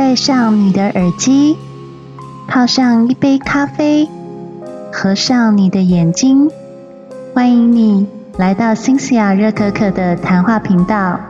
戴上你的耳机，泡上一杯咖啡，合上你的眼睛，欢迎你来到新西亚热可可的谈话频道。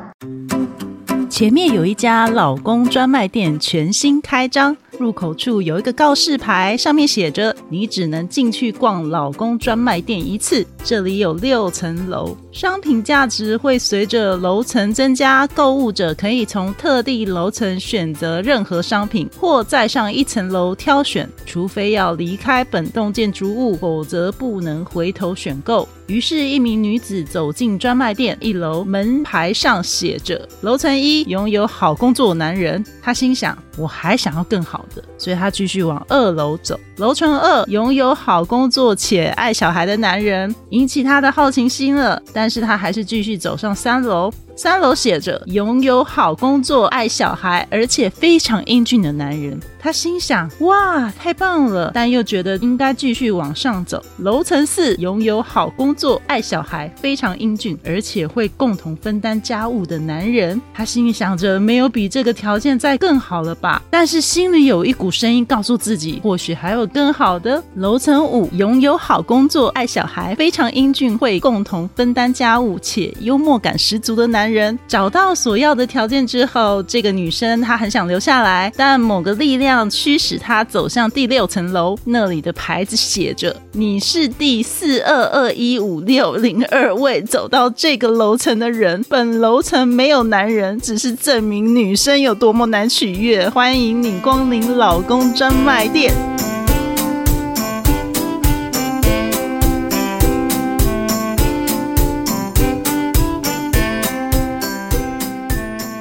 前面有一家老公专卖店全新开张，入口处有一个告示牌，上面写着：“你只能进去逛老公专卖店一次。”这里有六层楼，商品价值会随着楼层增加。购物者可以从特定楼层选择任何商品，或再上一层楼挑选，除非要离开本栋建筑物，否则不能回头选购。于是，一名女子走进专卖店，一楼门牌上写着“楼层一拥有好工作男人”。她心想：“我还想要更好的。”所以他继续往二楼走。楼层二拥有好工作且爱小孩的男人，引起他的好奇心了。但是他还是继续走上三楼。三楼写着“拥有好工作、爱小孩，而且非常英俊的男人”。他心想：“哇，太棒了！”但又觉得应该继续往上走。楼层四拥有好工作、爱小孩，非常英俊，而且会共同分担家务的男人。他心里想着：“没有比这个条件再更好了吧？”但是心里有一股声音告诉自己：“或许还有更好的。”楼层五拥有好工作、爱小孩，非常英俊，会共同分担家务且幽默感十足的男。人找到所要的条件之后，这个女生她很想留下来，但某个力量驱使她走向第六层楼。那里的牌子写着：“你是第四二二一五六零二位走到这个楼层的人。本楼层没有男人，只是证明女生有多么难取悦。欢迎你光临老公专卖店。”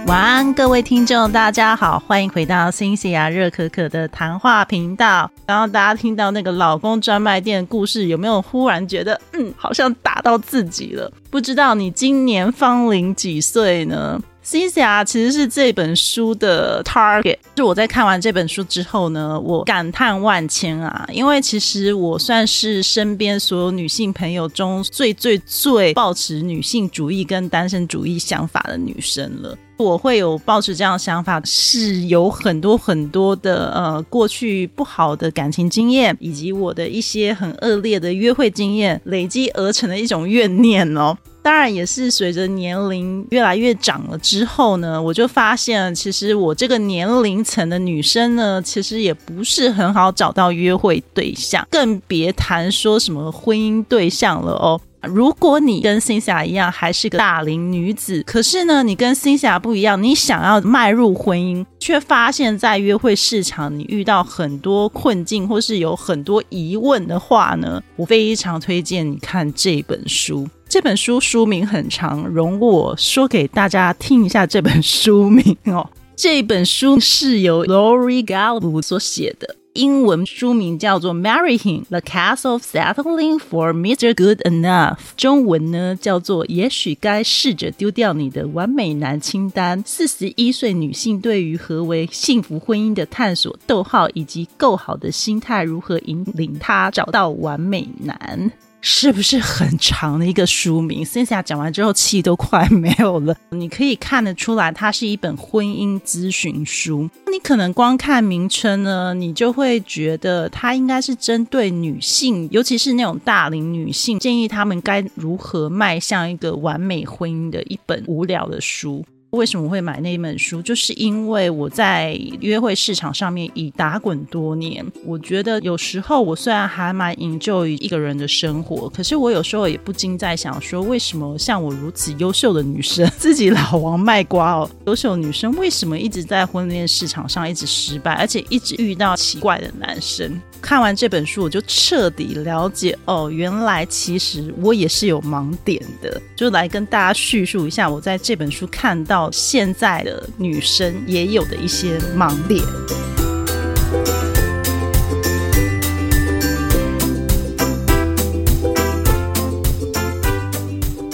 晚安，各位听众，大家好，欢迎回到新西亚热可可的谈话频道。然后大家听到那个老公专卖店的故事，有没有忽然觉得，嗯，好像打到自己了？不知道你今年芳龄几岁呢？新西亚其实是这本书的 target。就我在看完这本书之后呢，我感叹万千啊！因为其实我算是身边所有女性朋友中最最最抱持女性主义跟单身主义想法的女生了。我会有抱持这样的想法，是有很多很多的呃过去不好的感情经验，以及我的一些很恶劣的约会经验累积而成的一种怨念哦。当然，也是随着年龄越来越长了之后呢，我就发现，其实我这个年龄层的女生呢，其实也不是很好找到约会对象，更别谈说什么婚姻对象了哦。如果你跟辛霞一样还是个大龄女子，可是呢，你跟辛霞不一样，你想要迈入婚姻，却发现在约会市场你遇到很多困境，或是有很多疑问的话呢，我非常推荐你看这本书。这本书书名很长，容我说给大家听一下这本书名哦。这本书是由 Lori Gallup 所写的。英文书名叫做《Marry Him: The Castle of Settling for Mr. Good Enough》，中文呢叫做《也许该试着丢掉你的完美男清单》。四十一岁女性对于何为幸福婚姻的探索，逗号以及够好的心态如何引领她找到完美男。是不是很长的一个书名？Cynthia 讲完之后气都快没有了。你可以看得出来，它是一本婚姻咨询书。你可能光看名称呢，你就会觉得它应该是针对女性，尤其是那种大龄女性，建议他们该如何迈向一个完美婚姻的一本无聊的书。为什么会买那本书？就是因为我在约会市场上面已打滚多年。我觉得有时候我虽然还蛮营救于一个人的生活，可是我有时候也不禁在想说，为什么像我如此优秀的女生，自己老王卖瓜哦，优秀女生为什么一直在婚恋市场上一直失败，而且一直遇到奇怪的男生？看完这本书，我就彻底了解哦，原来其实我也是有盲点的。就来跟大家叙述一下，我在这本书看到现在的女生也有的一些盲点。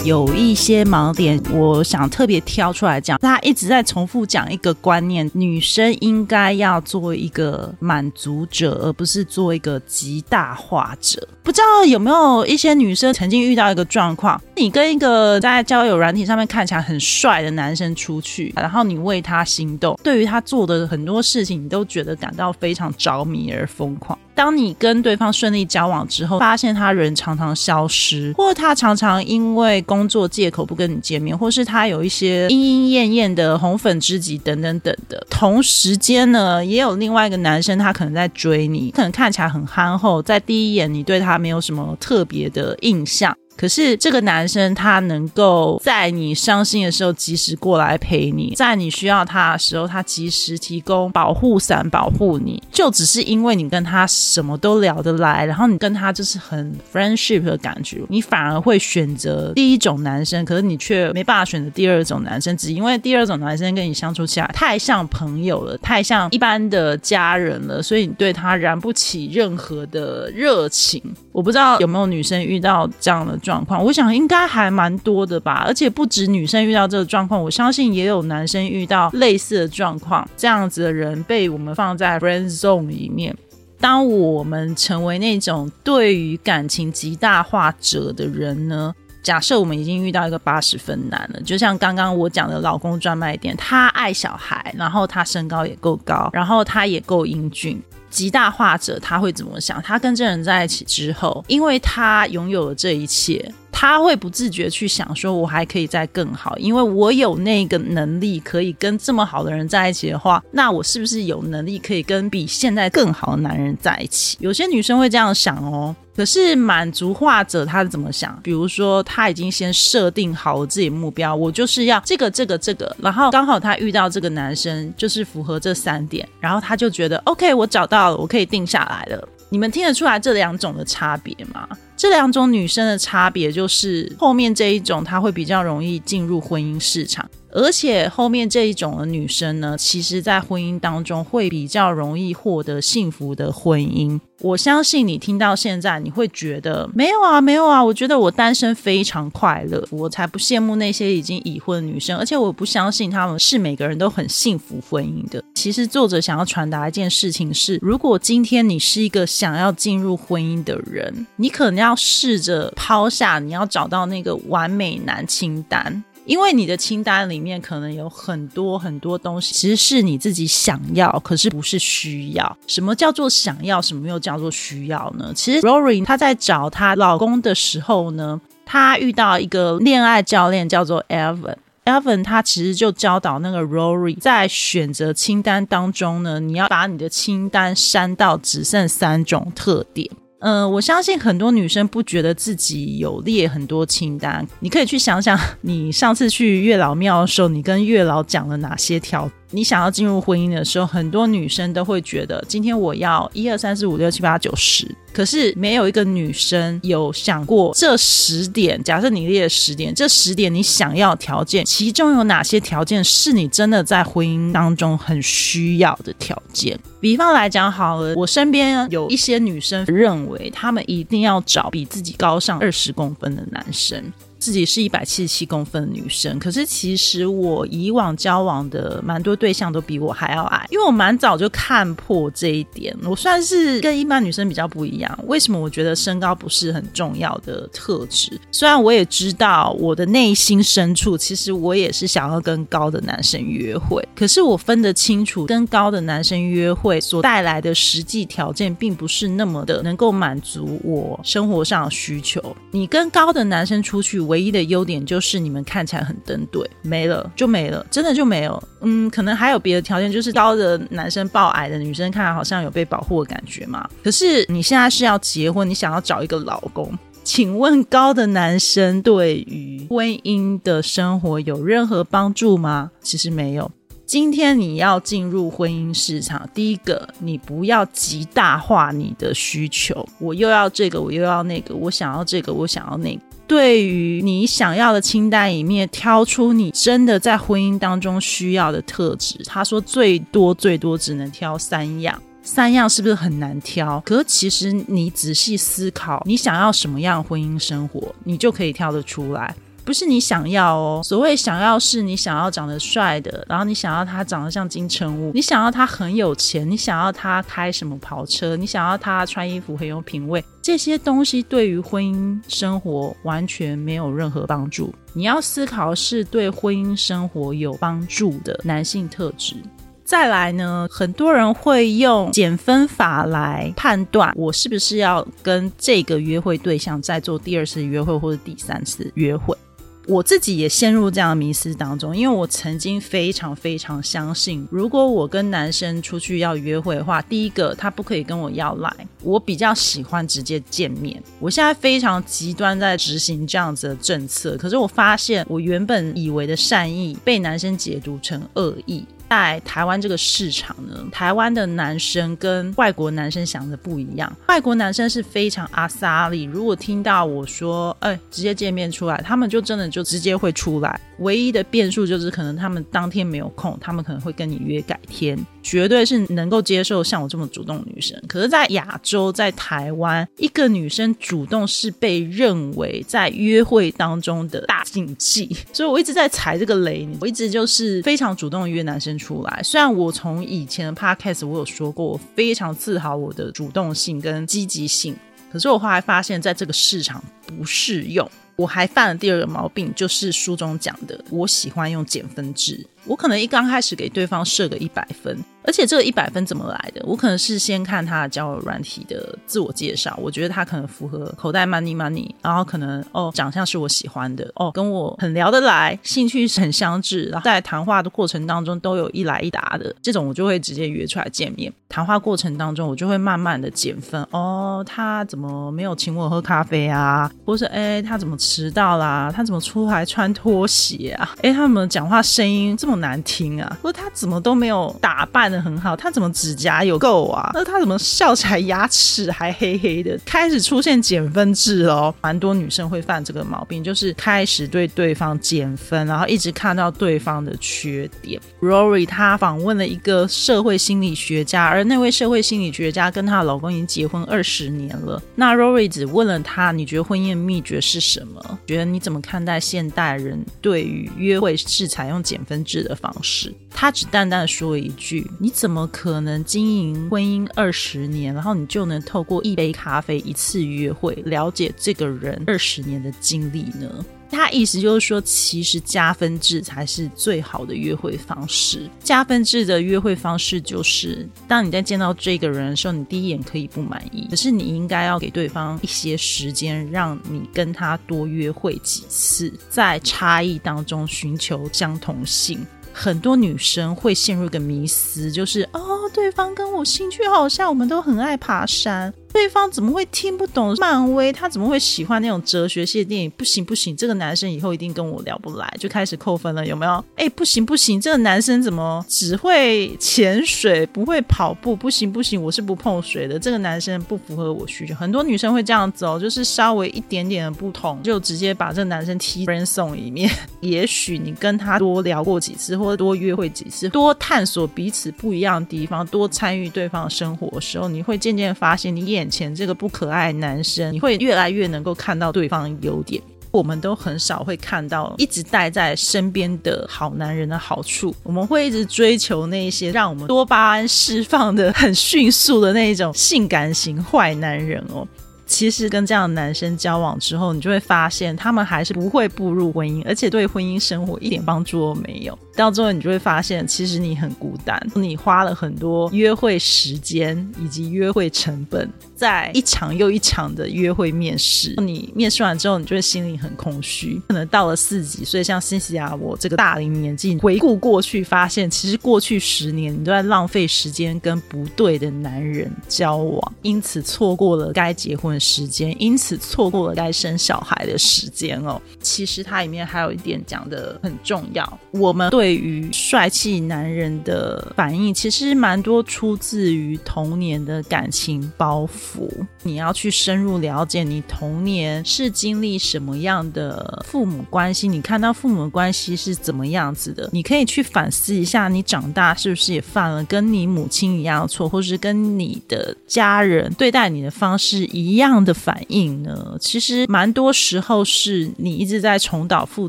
有一些盲点，我想特别挑出来讲。他一直在重复讲一个观念：女生应该要做一个满足者，而不是做一个极大化者。不知道有没有一些女生曾经遇到一个状况：你跟一个在交友软体上面看起来很帅的男生出去，然后你为他心动，对于他做的很多事情，你都觉得感到非常着迷而疯狂。当你跟对方顺利交往之后，发现他人常常消失，或他常常因为工作借口不跟你见面，或是他有一些莺莺燕燕的红粉知己等等等的。同时间呢，也有另外一个男生，他可能在追你，可能看起来很憨厚，在第一眼你对他没有什么特别的印象。可是这个男生他能够在你伤心的时候及时过来陪你，在你需要他的时候，他及时提供保护伞保护你，就只是因为你跟他什么都聊得来，然后你跟他就是很 friendship 的感觉，你反而会选择第一种男生，可是你却没办法选择第二种男生，只因为第二种男生跟你相处起来太像朋友了，太像一般的家人了，所以你对他燃不起任何的热情。我不知道有没有女生遇到这样的。状况，我想应该还蛮多的吧，而且不止女生遇到这个状况，我相信也有男生遇到类似的状况。这样子的人被我们放在 friend zone 里面。当我们成为那种对于感情极大化者的人呢？假设我们已经遇到一个八十分男了，就像刚刚我讲的老公专卖店，他爱小孩，然后他身高也够高，然后他也够英俊。极大化者他会怎么想？他跟这人在一起之后，因为他拥有了这一切。他会不自觉去想说，我还可以再更好，因为我有那个能力可以跟这么好的人在一起的话，那我是不是有能力可以跟比现在更好的男人在一起？有些女生会这样想哦。可是满足化者他是怎么想？比如说他已经先设定好了自己目标，我就是要这个这个这个，然后刚好他遇到这个男生就是符合这三点，然后他就觉得 OK，我找到了，我可以定下来了。你们听得出来这两种的差别吗？这两种女生的差别就是后面这一种，她会比较容易进入婚姻市场。而且后面这一种的女生呢，其实在婚姻当中会比较容易获得幸福的婚姻。我相信你听到现在，你会觉得没有啊，没有啊。我觉得我单身非常快乐，我才不羡慕那些已经已婚的女生。而且我不相信他们是每个人都很幸福婚姻的。其实作者想要传达一件事情是：如果今天你是一个想要进入婚姻的人，你可能要要试着抛下你要找到那个完美男清单。因为你的清单里面可能有很多很多东西，其实是你自己想要，可是不是需要。什么叫做想要？什么又叫做需要呢？其实 Rory 她在找她老公的时候呢，她遇到一个恋爱教练叫做 Evan。Evan 他其实就教导那个 Rory 在选择清单当中呢，你要把你的清单删到只剩三种特点。嗯，我相信很多女生不觉得自己有列很多清单。你可以去想想，你上次去月老庙的时候，你跟月老讲了哪些条？你想要进入婚姻的时候，很多女生都会觉得，今天我要一二三四五六七八九十。可是没有一个女生有想过这十点。假设你列十点，这十点你想要条件，其中有哪些条件是你真的在婚姻当中很需要的条件？比方来讲好了，我身边有一些女生认为，她们一定要找比自己高上二十公分的男生。自己是一百七十七公分的女生，可是其实我以往交往的蛮多对象都比我还要矮，因为我蛮早就看破这一点。我算是跟一般女生比较不一样。为什么我觉得身高不是很重要的特质？虽然我也知道我的内心深处，其实我也是想要跟高的男生约会，可是我分得清楚，跟高的男生约会所带来的实际条件，并不是那么的能够满足我生活上的需求。你跟高的男生出去，唯一的优点就是你们看起来很登对，没了就没了，真的就没有。嗯，可能还有别的条件，就是高的男生抱矮的女生，看来好像有被保护的感觉嘛。可是你现在是要结婚，你想要找一个老公，请问高的男生对于婚姻的生活有任何帮助吗？其实没有。今天你要进入婚姻市场，第一个，你不要极大化你的需求，我又要这个，我又要那个，我想要这个，我想要那个。对于你想要的清单里面，挑出你真的在婚姻当中需要的特质。他说最多最多只能挑三样，三样是不是很难挑？可是其实你仔细思考，你想要什么样婚姻生活，你就可以挑得出来。不是你想要哦。所谓想要，是你想要长得帅的，然后你想要他长得像金城武，你想要他很有钱，你想要他开什么跑车，你想要他穿衣服很有品味，这些东西对于婚姻生活完全没有任何帮助。你要思考是对婚姻生活有帮助的男性特质。再来呢，很多人会用减分法来判断我是不是要跟这个约会对象再做第二次约会或者第三次约会。我自己也陷入这样的迷思当中，因为我曾经非常非常相信，如果我跟男生出去要约会的话，第一个他不可以跟我要来，我比较喜欢直接见面。我现在非常极端在执行这样子的政策，可是我发现我原本以为的善意被男生解读成恶意。在台湾这个市场呢，台湾的男生跟外国男生想的不一样。外国男生是非常阿萨里，如果听到我说，哎，直接见面出来，他们就真的就直接会出来。唯一的变数就是可能他们当天没有空，他们可能会跟你约改天，绝对是能够接受像我这么主动的女生。可是，在亚洲，在台湾，一个女生主动是被认为在约会当中的大禁忌，所以我一直在踩这个雷。我一直就是非常主动约男生。出来，虽然我从以前的 podcast 我有说过，我非常自豪我的主动性跟积极性，可是我后来发现，在这个市场不适用。我还犯了第二个毛病，就是书中讲的，我喜欢用减分制。我可能一刚开始给对方设个一百分，而且这个一百分怎么来的？我可能是先看他的交友软体的自我介绍，我觉得他可能符合口袋 money money，然后可能哦长相是我喜欢的，哦跟我很聊得来，兴趣很相致，然后在谈话的过程当中都有一来一答的这种，我就会直接约出来见面。谈话过程当中，我就会慢慢的减分。哦，他怎么没有请我喝咖啡啊？或是哎，他怎么迟到啦？他怎么出来穿拖鞋啊？哎，他怎么讲话声音这么？难听啊！或者他怎么都没有打扮很好？他怎么指甲有够啊？那他怎么笑起来牙齿还黑黑的？开始出现减分制哦，蛮多女生会犯这个毛病，就是开始对对方减分，然后一直看到对方的缺点。Rory 她访问了一个社会心理学家，而那位社会心理学家跟她的老公已经结婚二十年了。那 Rory 只问了他：“你觉得婚姻的秘诀是什么？觉得你怎么看待现代人对于约会是采用减分制？”的方式，他只淡淡的说了一句：“你怎么可能经营婚姻二十年，然后你就能透过一杯咖啡、一次约会，了解这个人二十年的经历呢？”他意思就是说，其实加分制才是最好的约会方式。加分制的约会方式就是，当你在见到这个人的时候，你第一眼可以不满意，可是你应该要给对方一些时间，让你跟他多约会几次，在差异当中寻求相同性。很多女生会陷入一个迷思，就是哦，对方跟我兴趣好像，我们都很爱爬山。对方怎么会听不懂漫威？他怎么会喜欢那种哲学系的电影？不行不行，这个男生以后一定跟我聊不来，就开始扣分了，有没有？哎，不行不行，这个男生怎么只会潜水，不会跑步？不行不行，我是不碰水的，这个男生不符合我需求。很多女生会这样子哦，就是稍微一点点的不同，就直接把这个男生踢 friend 送里面。也许你跟他多聊过几次，或者多约会几次，多探索彼此不一样的地方，多参与对方的生活的时候，你会渐渐发现你眼。前这个不可爱男生，你会越来越能够看到对方的优点。我们都很少会看到一直带在身边的好男人的好处。我们会一直追求那些让我们多巴胺释放的很迅速的那种性感型坏男人哦。其实跟这样的男生交往之后，你就会发现他们还是不会步入婚姻，而且对婚姻生活一点帮助都没有。到最后，你就会发现，其实你很孤单，你花了很多约会时间以及约会成本。在一场又一场的约会面试，你面试完之后，你就会心里很空虚。可能到了四级，所以，像新西亚我这个大龄年纪，回顾过去，发现其实过去十年你都在浪费时间跟不对的男人交往，因此错过了该结婚的时间，因此错过了该生小孩的时间哦。其实它里面还有一点讲的很重要，我们对于帅气男人的反应，其实蛮多出自于童年的感情包袱。你要去深入了解你童年是经历什么样的父母关系，你看到父母的关系是怎么样子的，你可以去反思一下，你长大是不是也犯了跟你母亲一样的错，或是跟你的家人对待你的方式一样的反应呢？其实蛮多时候是你一直是在重蹈覆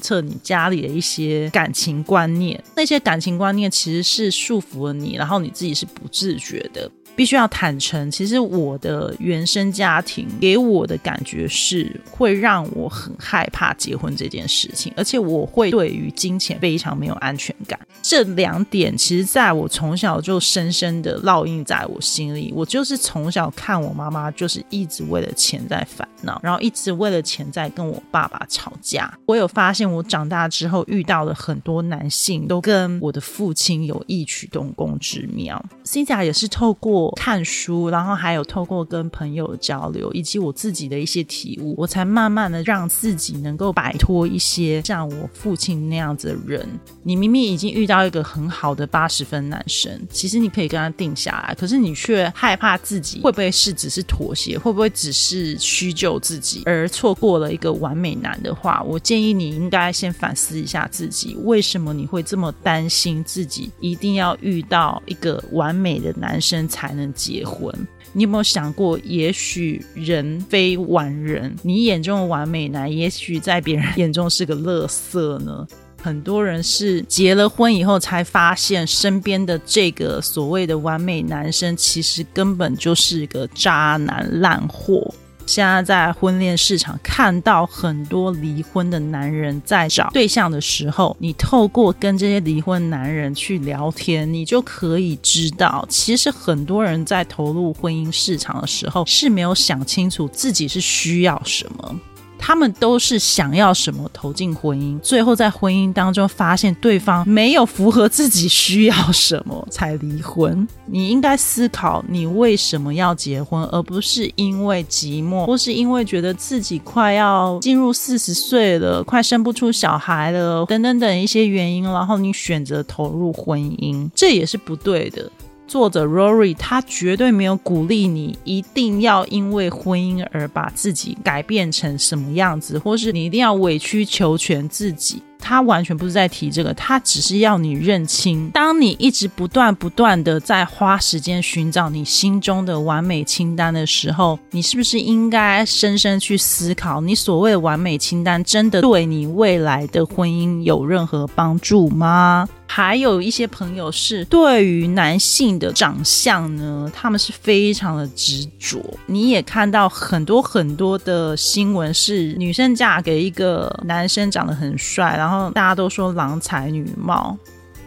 辙，你家里的一些感情观念，那些感情观念其实是束缚了你，然后你自己是不自觉的。必须要坦诚，其实我的原生家庭给我的感觉是会让我很害怕结婚这件事情，而且我会对于金钱非常没有安全感。这两点其实在我从小就深深的烙印在我心里。我就是从小看我妈妈，就是一直为了钱在烦恼，然后一直为了钱在跟我爸爸吵架。我有发现，我长大之后遇到了很多男性，都跟我的父亲有异曲同工之妙。c i 也是透过看书，然后还有透过跟朋友交流，以及我自己的一些体悟，我才慢慢的让自己能够摆脱一些像我父亲那样子的人。你明明已经遇到一个很好的八十分男生，其实你可以跟他定下来，可是你却害怕自己会不会是只是妥协，会不会只是屈就自己而错过了一个完美男的话，我建议你应该先反思一下自己，为什么你会这么担心自己一定要遇到一个完美的男生才。能结婚？你有没有想过，也许人非完人，你眼中的完美男，也许在别人眼中是个垃圾呢？很多人是结了婚以后才发现，身边的这个所谓的完美男生，其实根本就是个渣男烂货。现在在婚恋市场看到很多离婚的男人在找对象的时候，你透过跟这些离婚男人去聊天，你就可以知道，其实很多人在投入婚姻市场的时候是没有想清楚自己是需要什么。他们都是想要什么投进婚姻，最后在婚姻当中发现对方没有符合自己需要什么才离婚。你应该思考你为什么要结婚，而不是因为寂寞，或是因为觉得自己快要进入四十岁了，快生不出小孩了，等等等一些原因，然后你选择投入婚姻，这也是不对的。作者 Rory 他绝对没有鼓励你一定要因为婚姻而把自己改变成什么样子，或是你一定要委曲求全自己。他完全不是在提这个，他只是要你认清，当你一直不断不断的在花时间寻找你心中的完美清单的时候，你是不是应该深深去思考，你所谓的完美清单真的对你未来的婚姻有任何帮助吗？还有一些朋友是对于男性的长相呢，他们是非常的执着。你也看到很多很多的新闻，是女生嫁给一个男生长得很帅，然后大家都说郎才女貌，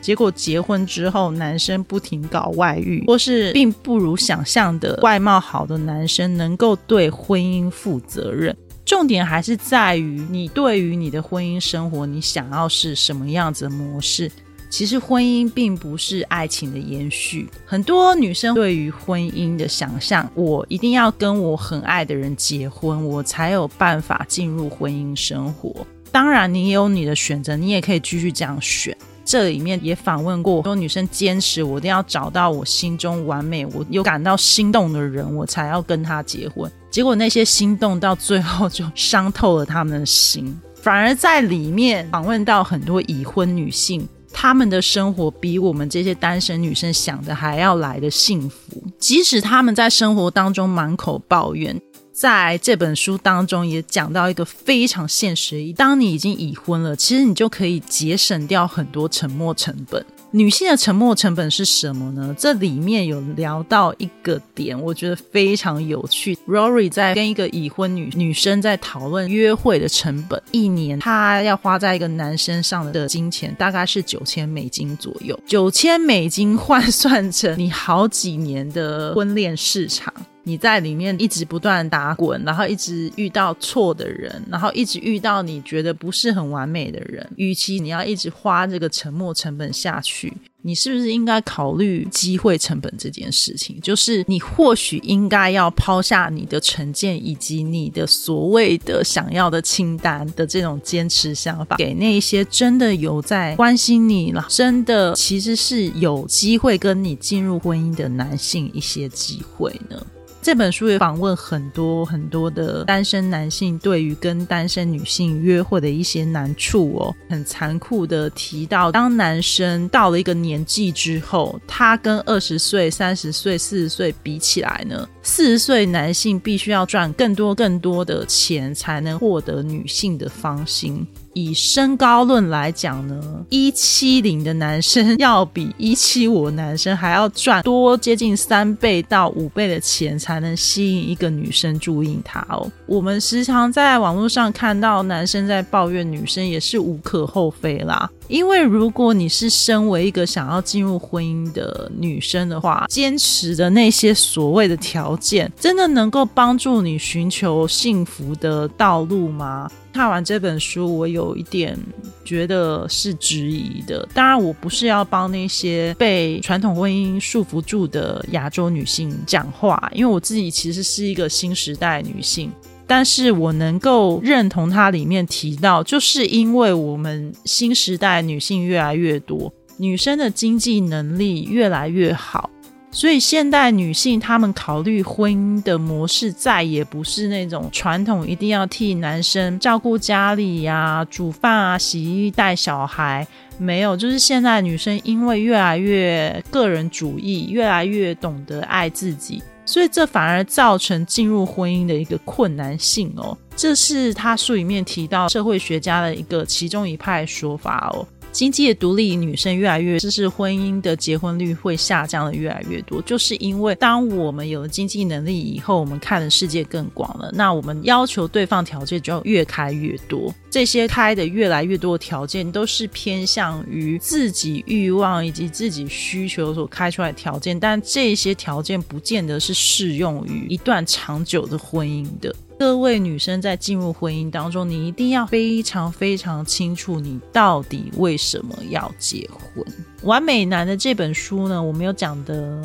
结果结婚之后，男生不停搞外遇，或是并不如想象的外貌好的男生能够对婚姻负责任。重点还是在于你对于你的婚姻生活，你想要是什么样子的模式。其实婚姻并不是爱情的延续。很多女生对于婚姻的想象，我一定要跟我很爱的人结婚，我才有办法进入婚姻生活。当然，你也有你的选择，你也可以继续这样选。这里面也访问过很多女生，坚持我一定要找到我心中完美、我有感到心动的人，我才要跟他结婚。结果那些心动到最后就伤透了他们的心，反而在里面访问到很多已婚女性。他们的生活比我们这些单身女生想的还要来的幸福，即使他们在生活当中满口抱怨，在这本书当中也讲到一个非常现实：当你已经已婚了，其实你就可以节省掉很多沉默成本。女性的沉默成本是什么呢？这里面有聊到一个点，我觉得非常有趣。Rory 在跟一个已婚女女生在讨论约会的成本，一年她要花在一个男生上的金钱大概是九千美金左右。九千美金换算成你好几年的婚恋市场。你在里面一直不断打滚，然后一直遇到错的人，然后一直遇到你觉得不是很完美的人。与其你要一直花这个沉没成本下去，你是不是应该考虑机会成本这件事情？就是你或许应该要抛下你的成见以及你的所谓的想要的清单的这种坚持想法，给那些真的有在关心你了，真的其实是有机会跟你进入婚姻的男性一些机会呢？这本书也访问很多很多的单身男性，对于跟单身女性约会的一些难处哦，很残酷的提到，当男生到了一个年纪之后，他跟二十岁、三十岁、四十岁比起来呢，四十岁男性必须要赚更多更多的钱，才能获得女性的芳心。以身高论来讲呢，一七零的男生要比一七五男生还要赚多接近三倍到五倍的钱，才能吸引一个女生注意他哦。我们时常在网络上看到男生在抱怨女生，也是无可厚非啦。因为如果你是身为一个想要进入婚姻的女生的话，坚持的那些所谓的条件，真的能够帮助你寻求幸福的道路吗？看完这本书，我有一点觉得是质疑的。当然，我不是要帮那些被传统婚姻束缚住的亚洲女性讲话，因为我自己其实是一个新时代女性。但是我能够认同它里面提到，就是因为我们新时代女性越来越多，女生的经济能力越来越好，所以现代女性她们考虑婚姻的模式再也不是那种传统一定要替男生照顾家里呀、煮饭啊、洗衣、带小孩，没有，就是现在女生因为越来越个人主义，越来越懂得爱自己。所以这反而造成进入婚姻的一个困难性哦，这是他书里面提到社会学家的一个其中一派说法哦。经济独立，女生越来越，就是婚姻的结婚率会下降的越来越多，就是因为当我们有了经济能力以后，我们看的世界更广了，那我们要求对方条件就要越开越多。这些开的越来越多的条件，都是偏向于自己欲望以及自己需求所开出来条件，但这些条件不见得是适用于一段长久的婚姻的。各位女生在进入婚姻当中，你一定要非常非常清楚，你到底为什么要结婚。完美男的这本书呢，我没有讲的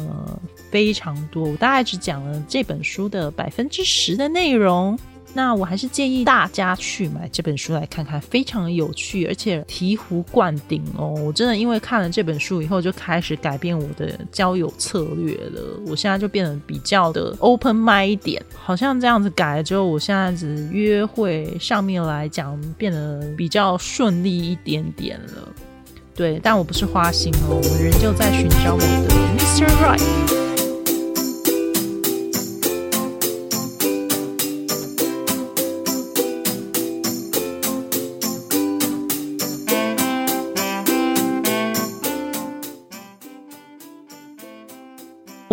非常多，我大概只讲了这本书的百分之十的内容。那我还是建议大家去买这本书来看看，非常有趣，而且醍醐灌顶哦！我真的因为看了这本书以后，就开始改变我的交友策略了。我现在就变得比较的 open mind 一点，好像这样子改了之后，我现在只约会上面来讲变得比较顺利一点点了。对，但我不是花心哦，我们仍旧在寻找我的 Mr. Right。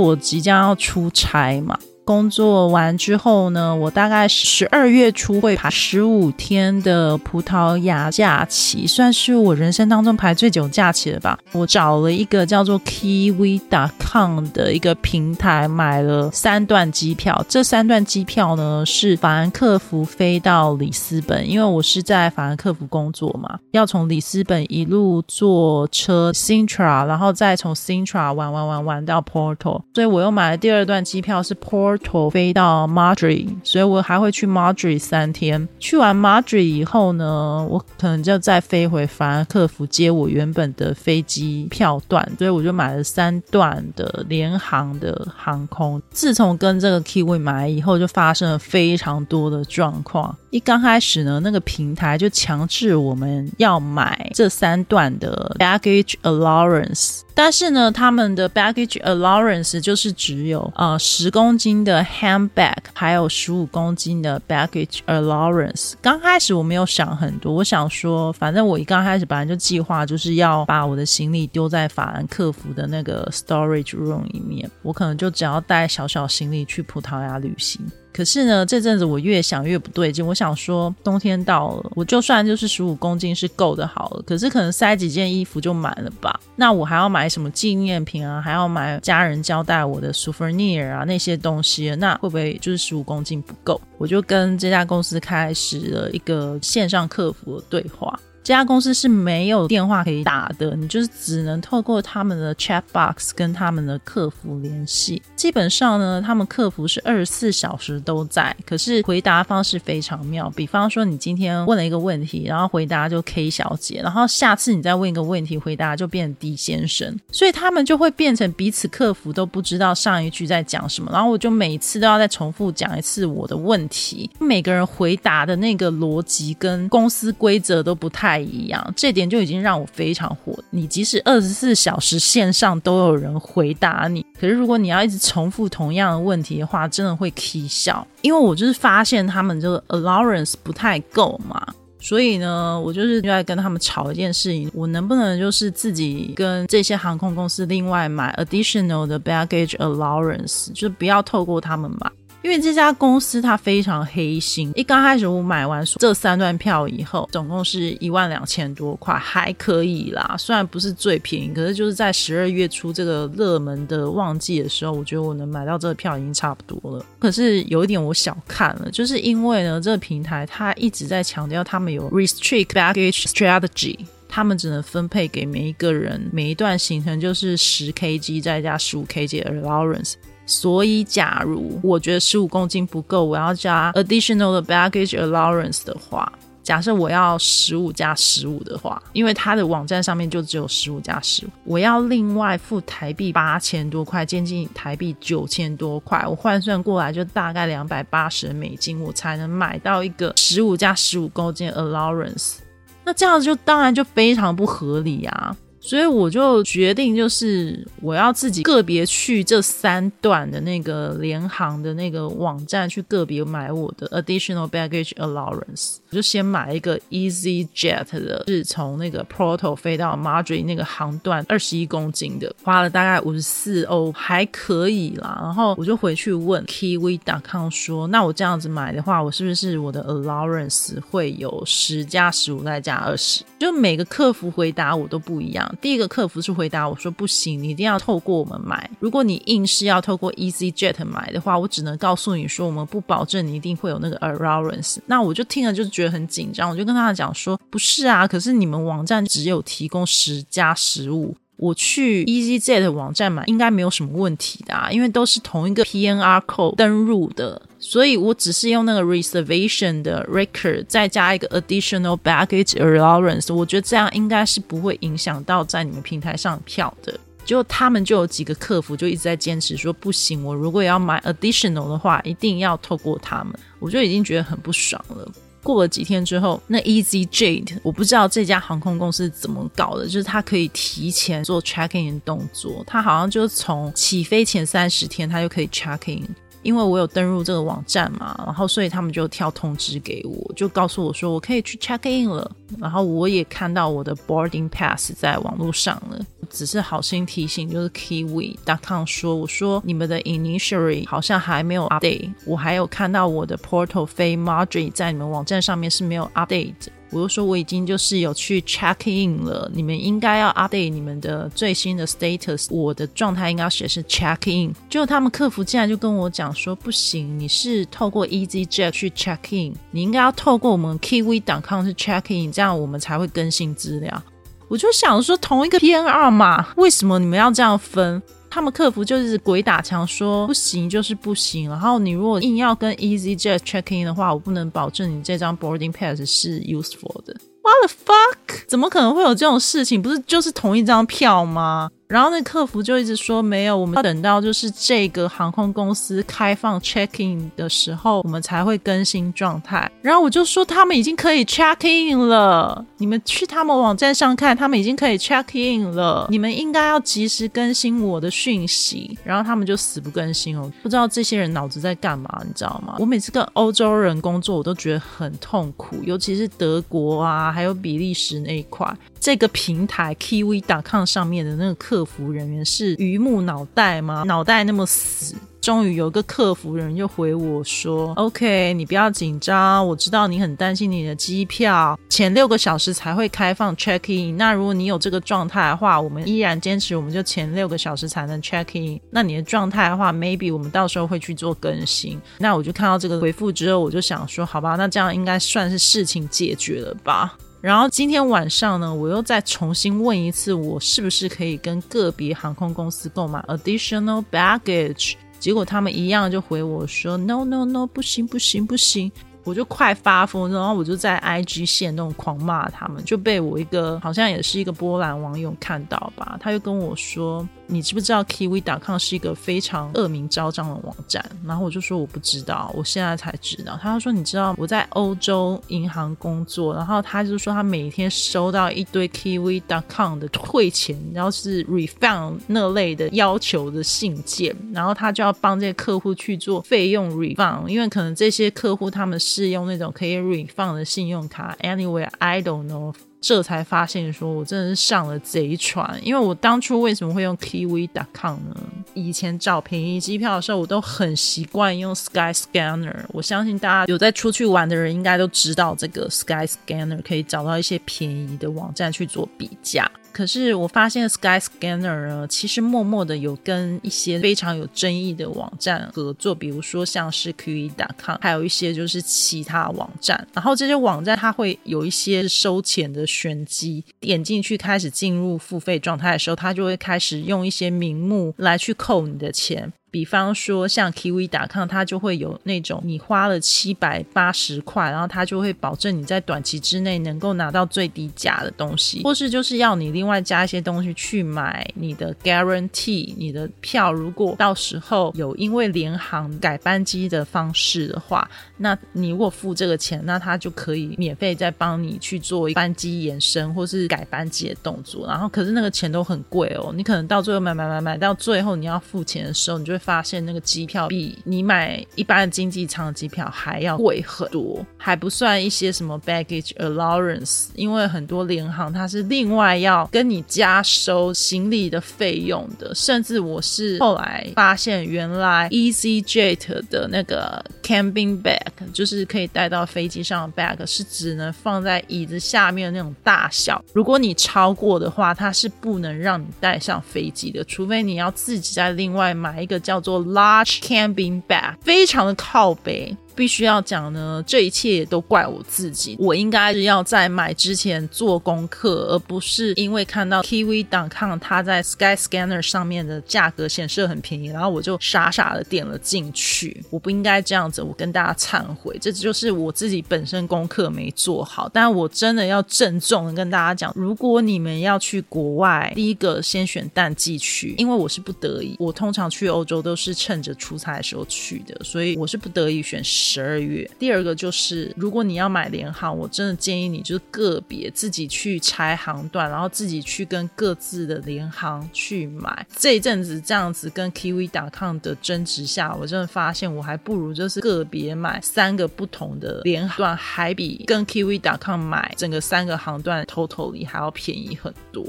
我即将要出差嘛。工作完之后呢，我大概十二月初会排十五天的葡萄牙假期，算是我人生当中排最久假期了吧。我找了一个叫做 Kiwi.com 的一个平台，买了三段机票。这三段机票呢是法兰克福飞到里斯本，因为我是在法兰克福工作嘛，要从里斯本一路坐车 Sintra，然后再从 Sintra 玩玩玩玩到 Porto，所以我又买了第二段机票是 Port 飞到 Madrid，所以我还会去 Madrid 三天。去完 Madrid 以后呢，我可能就再飞回法兰克福接我原本的飞机票段，所以我就买了三段的联航的航空。自从跟这个 Kiwi 买以后，就发生了非常多的状况。一刚开始呢，那个平台就强制我们要买这三段的 baggage allowance，但是呢，他们的 baggage allowance 就是只有呃十公斤的 handbag，还有十五公斤的 baggage allowance。刚开始我没有想很多，我想说，反正我一刚开始本来就计划就是要把我的行李丢在法兰克福的那个 storage room 里面，我可能就只要带小小行李去葡萄牙旅行。可是呢，这阵子我越想越不对劲。我想说，冬天到了，我就算就是十五公斤是够的好了。可是可能塞几件衣服就满了吧？那我还要买什么纪念品啊？还要买家人交代我的 souvenir 啊那些东西，那会不会就是十五公斤不够？我就跟这家公司开始了一个线上客服的对话。这家公司是没有电话可以打的，你就是只能透过他们的 chat box 跟他们的客服联系。基本上呢，他们客服是二十四小时都在，可是回答方式非常妙。比方说，你今天问了一个问题，然后回答就 K 小姐，然后下次你再问一个问题，回答就变 D 先生，所以他们就会变成彼此客服都不知道上一句在讲什么，然后我就每次都要再重复讲一次我的问题，每个人回答的那个逻辑跟公司规则都不太。太一样，这点就已经让我非常火。你即使二十四小时线上都有人回答你，可是如果你要一直重复同样的问题的话，真的会啼笑。因为我就是发现他们这个 allowance 不太够嘛，所以呢，我就是就在跟他们吵一件事情：我能不能就是自己跟这些航空公司另外买 additional 的 baggage allowance，就不要透过他们买。因为这家公司它非常黑心，一刚开始我买完这三段票以后，总共是一万两千多块，还可以啦。虽然不是最便宜，可是就是在十二月初这个热门的旺季的时候，我觉得我能买到这个票已经差不多了。可是有一点我小看了，就是因为呢，这个平台它一直在强调他们有 restrict baggage strategy，他们只能分配给每一个人每一段行程就是十 kg 再加十五 kg allowance。所以，假如我觉得十五公斤不够，我要加 additional 的 baggage allowance 的话，假设我要十五加十五的话，因为它的网站上面就只有十五加十五，我要另外付台币八千多块，接近台币九千多块，我换算过来就大概两百八十美金，我才能买到一个十五加十五公斤 allowance。那这样子就当然就非常不合理啊。所以我就决定，就是我要自己个别去这三段的那个联航的那个网站去个别买我的 additional baggage allowance。我就先买一个 Easy Jet 的，是从那个 Porto 飞到 Madrid 那个航段，二十一公斤的，花了大概五十四欧，还可以啦。然后我就回去问 Kiwi.com 说，那我这样子买的话，我是不是我的 allowance 会有十加十五再加二十？就每个客服回答我都不一样。第一个客服是回答我说不行，你一定要透过我们买。如果你硬是要透过 EasyJet 买的话，我只能告诉你说，我们不保证你一定会有那个 allowance。那我就听了就觉得很紧张，我就跟他讲说，不是啊，可是你们网站只有提供十加十五，我去 EasyJet 网站买应该没有什么问题的，啊，因为都是同一个 PNR code 登入的。所以我只是用那个 reservation 的 record，再加一个 additional baggage allowance，我觉得这样应该是不会影响到在你们平台上票的。就他们就有几个客服就一直在坚持说不行，我如果要买 additional 的话，一定要透过他们，我就已经觉得很不爽了。过了几天之后，那 EasyJet 我不知道这家航空公司怎么搞的，就是它可以提前做 check in 的动作，它好像就从起飞前三十天，它就可以 checking。因为我有登入这个网站嘛，然后所以他们就跳通知给我，就告诉我说我可以去 check in 了。然后我也看到我的 boarding pass 在网络上了，只是好心提醒，就是 Kiwi.com 说，我说你们的 initially 好像还没有 update，我还有看到我的 Portal 飞 Madrid 在你们网站上面是没有 update。我就说我已经就是有去 check in 了，你们应该要 update 你们的最新的 status，我的状态应该写是 check in。就他们客服竟然就跟我讲说不行，你是透过 EasyJet 去 check in，你应该要透过我们 Kiwi.com 去 check in，这样我们才会更新资料。我就想说同一个 PNR 嘛，为什么你们要这样分？他们客服就是鬼打墙，说不行就是不行。然后你如果硬要跟 EasyJet check in 的话，我不能保证你这张 boarding pass 是 useful 的。What the fuck？怎么可能会有这种事情？不是就是同一张票吗？然后那客服就一直说没有，我们要等到就是这个航空公司开放 check in 的时候，我们才会更新状态。然后我就说他们已经可以 check in 了，你们去他们网站上看，他们已经可以 check in 了，你们应该要及时更新我的讯息。然后他们就死不更新哦，不知道这些人脑子在干嘛，你知道吗？我每次跟欧洲人工作，我都觉得很痛苦，尤其是德国啊，还有比利时那一块。这个平台 Kiwi.com 上面的那个客服人员是榆木脑袋吗？脑袋那么死，终于有个客服人就回我说：“OK，你不要紧张，我知道你很担心你的机票，前六个小时才会开放 check in。那如果你有这个状态的话，我们依然坚持，我们就前六个小时才能 check in。那你的状态的话，maybe 我们到时候会去做更新。那我就看到这个回复之后，我就想说，好吧，那这样应该算是事情解决了吧。”然后今天晚上呢，我又再重新问一次，我是不是可以跟个别航空公司购买 additional baggage？结果他们一样就回我说 no no no，不行不行不行。我就快发疯，然后我就在 IG 线那种狂骂他们，就被我一个好像也是一个波兰网友看到吧，他就跟我说。你知不知道 Kiwi.com 是一个非常恶名昭彰的网站？然后我就说我不知道，我现在才知道。他说你知道我在欧洲银行工作，然后他就说他每天收到一堆 Kiwi.com 的退钱，然后是 refund 那类的要求的信件，然后他就要帮这些客户去做费用 refund，因为可能这些客户他们是用那种可以 refund 的信用卡。Anyway, I don't know. 这才发现，说我真的是上了贼船。因为我当初为什么会用 Kiwi.com 呢？以前找便宜机票的时候，我都很习惯用 Sky Scanner。我相信大家有在出去玩的人，应该都知道这个 Sky Scanner 可以找到一些便宜的网站去做比价。可是我发现 Sky Scanner 呢，其实默默的有跟一些非常有争议的网站合作，比如说像是 Qe.com，还有一些就是其他网站。然后这些网站它会有一些收钱的玄机，点进去开始进入付费状态的时候，它就会开始用一些名目来去扣你的钱。比方说，像 Kiwi 打抗，它就会有那种你花了七百八十块，然后它就会保证你在短期之内能够拿到最低价的东西，或是就是要你另外加一些东西去买你的 guarantee，你的票如果到时候有因为联航改班机的方式的话，那你如果付这个钱，那他就可以免费再帮你去做班机延伸或是改班机的动作。然后可是那个钱都很贵哦，你可能到最后买买买买到最后你要付钱的时候，你就会。发现那个机票比你买一般的经济舱机票还要贵很多，还不算一些什么 baggage allowance，因为很多联航它是另外要跟你加收行李的费用的。甚至我是后来发现，原来 EasyJet 的那个 cabin bag，就是可以带到飞机上的 bag，是只能放在椅子下面的那种大小。如果你超过的话，它是不能让你带上飞机的，除非你要自己再另外买一个叫。做 large Camping bag，非常的靠北。必须要讲呢，这一切都怪我自己。我应该是要在买之前做功课，而不是因为看到 Kiwi.com 它在 Sky Scanner 上面的价格显示很便宜，然后我就傻傻的点了进去。我不应该这样子，我跟大家忏悔，这就是我自己本身功课没做好。但我真的要郑重的跟大家讲，如果你们要去国外，第一个先选淡季去，因为我是不得已。我通常去欧洲都是趁着出差的时候去的，所以我是不得已选。十二月，第二个就是，如果你要买联航，我真的建议你就是个别自己去拆航段，然后自己去跟各自的联航去买。这一阵子这样子跟 Kiwi.com 的争执下，我真的发现我还不如就是个别买三个不同的联段，还比跟 Kiwi.com 买整个三个航段 totally 还要便宜很多。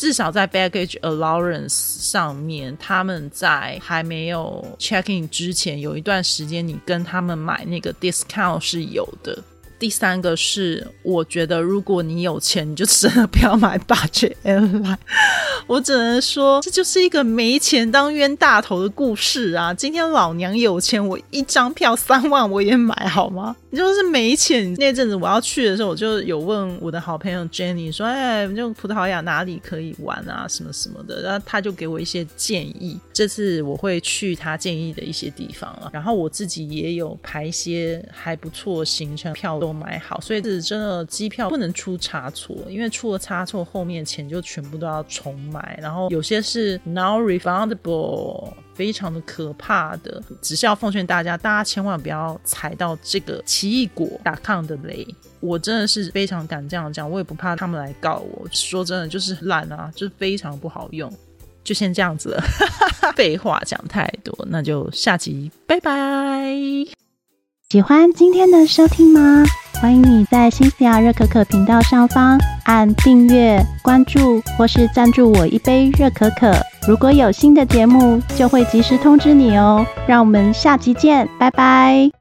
至少在 baggage allowance 上面，他们在还没有 checking 之前，有一段时间你跟他们买那个 discount 是有的。第三个是，我觉得如果你有钱，你就真的不要买 budget airline。我只能说，这就是一个没钱当冤大头的故事啊！今天老娘有钱，我一张票三万我也买，好吗？就是没钱。那阵子我要去的时候，我就有问我的好朋友 Jenny 说：“哎，就葡萄牙哪里可以玩啊？什么什么的。”然后他就给我一些建议。这次我会去他建议的一些地方了。然后我自己也有排一些还不错行程票都买好，所以是真的机票不能出差错，因为出了差错，后面钱就全部都要重买。然后有些是 now refundable。非常的可怕的，只是要奉劝大家，大家千万不要踩到这个奇异果打抗的雷。我真的是非常敢这样讲，我也不怕他们来告我。说真的，就是懒啊，就是非常不好用。就先这样子了，废话讲太多，那就下集拜拜。喜欢今天的收听吗？欢迎你在新西亚热可可频道上方按订阅、关注或是赞助我一杯热可可。如果有新的节目，就会及时通知你哦。让我们下集见，拜拜。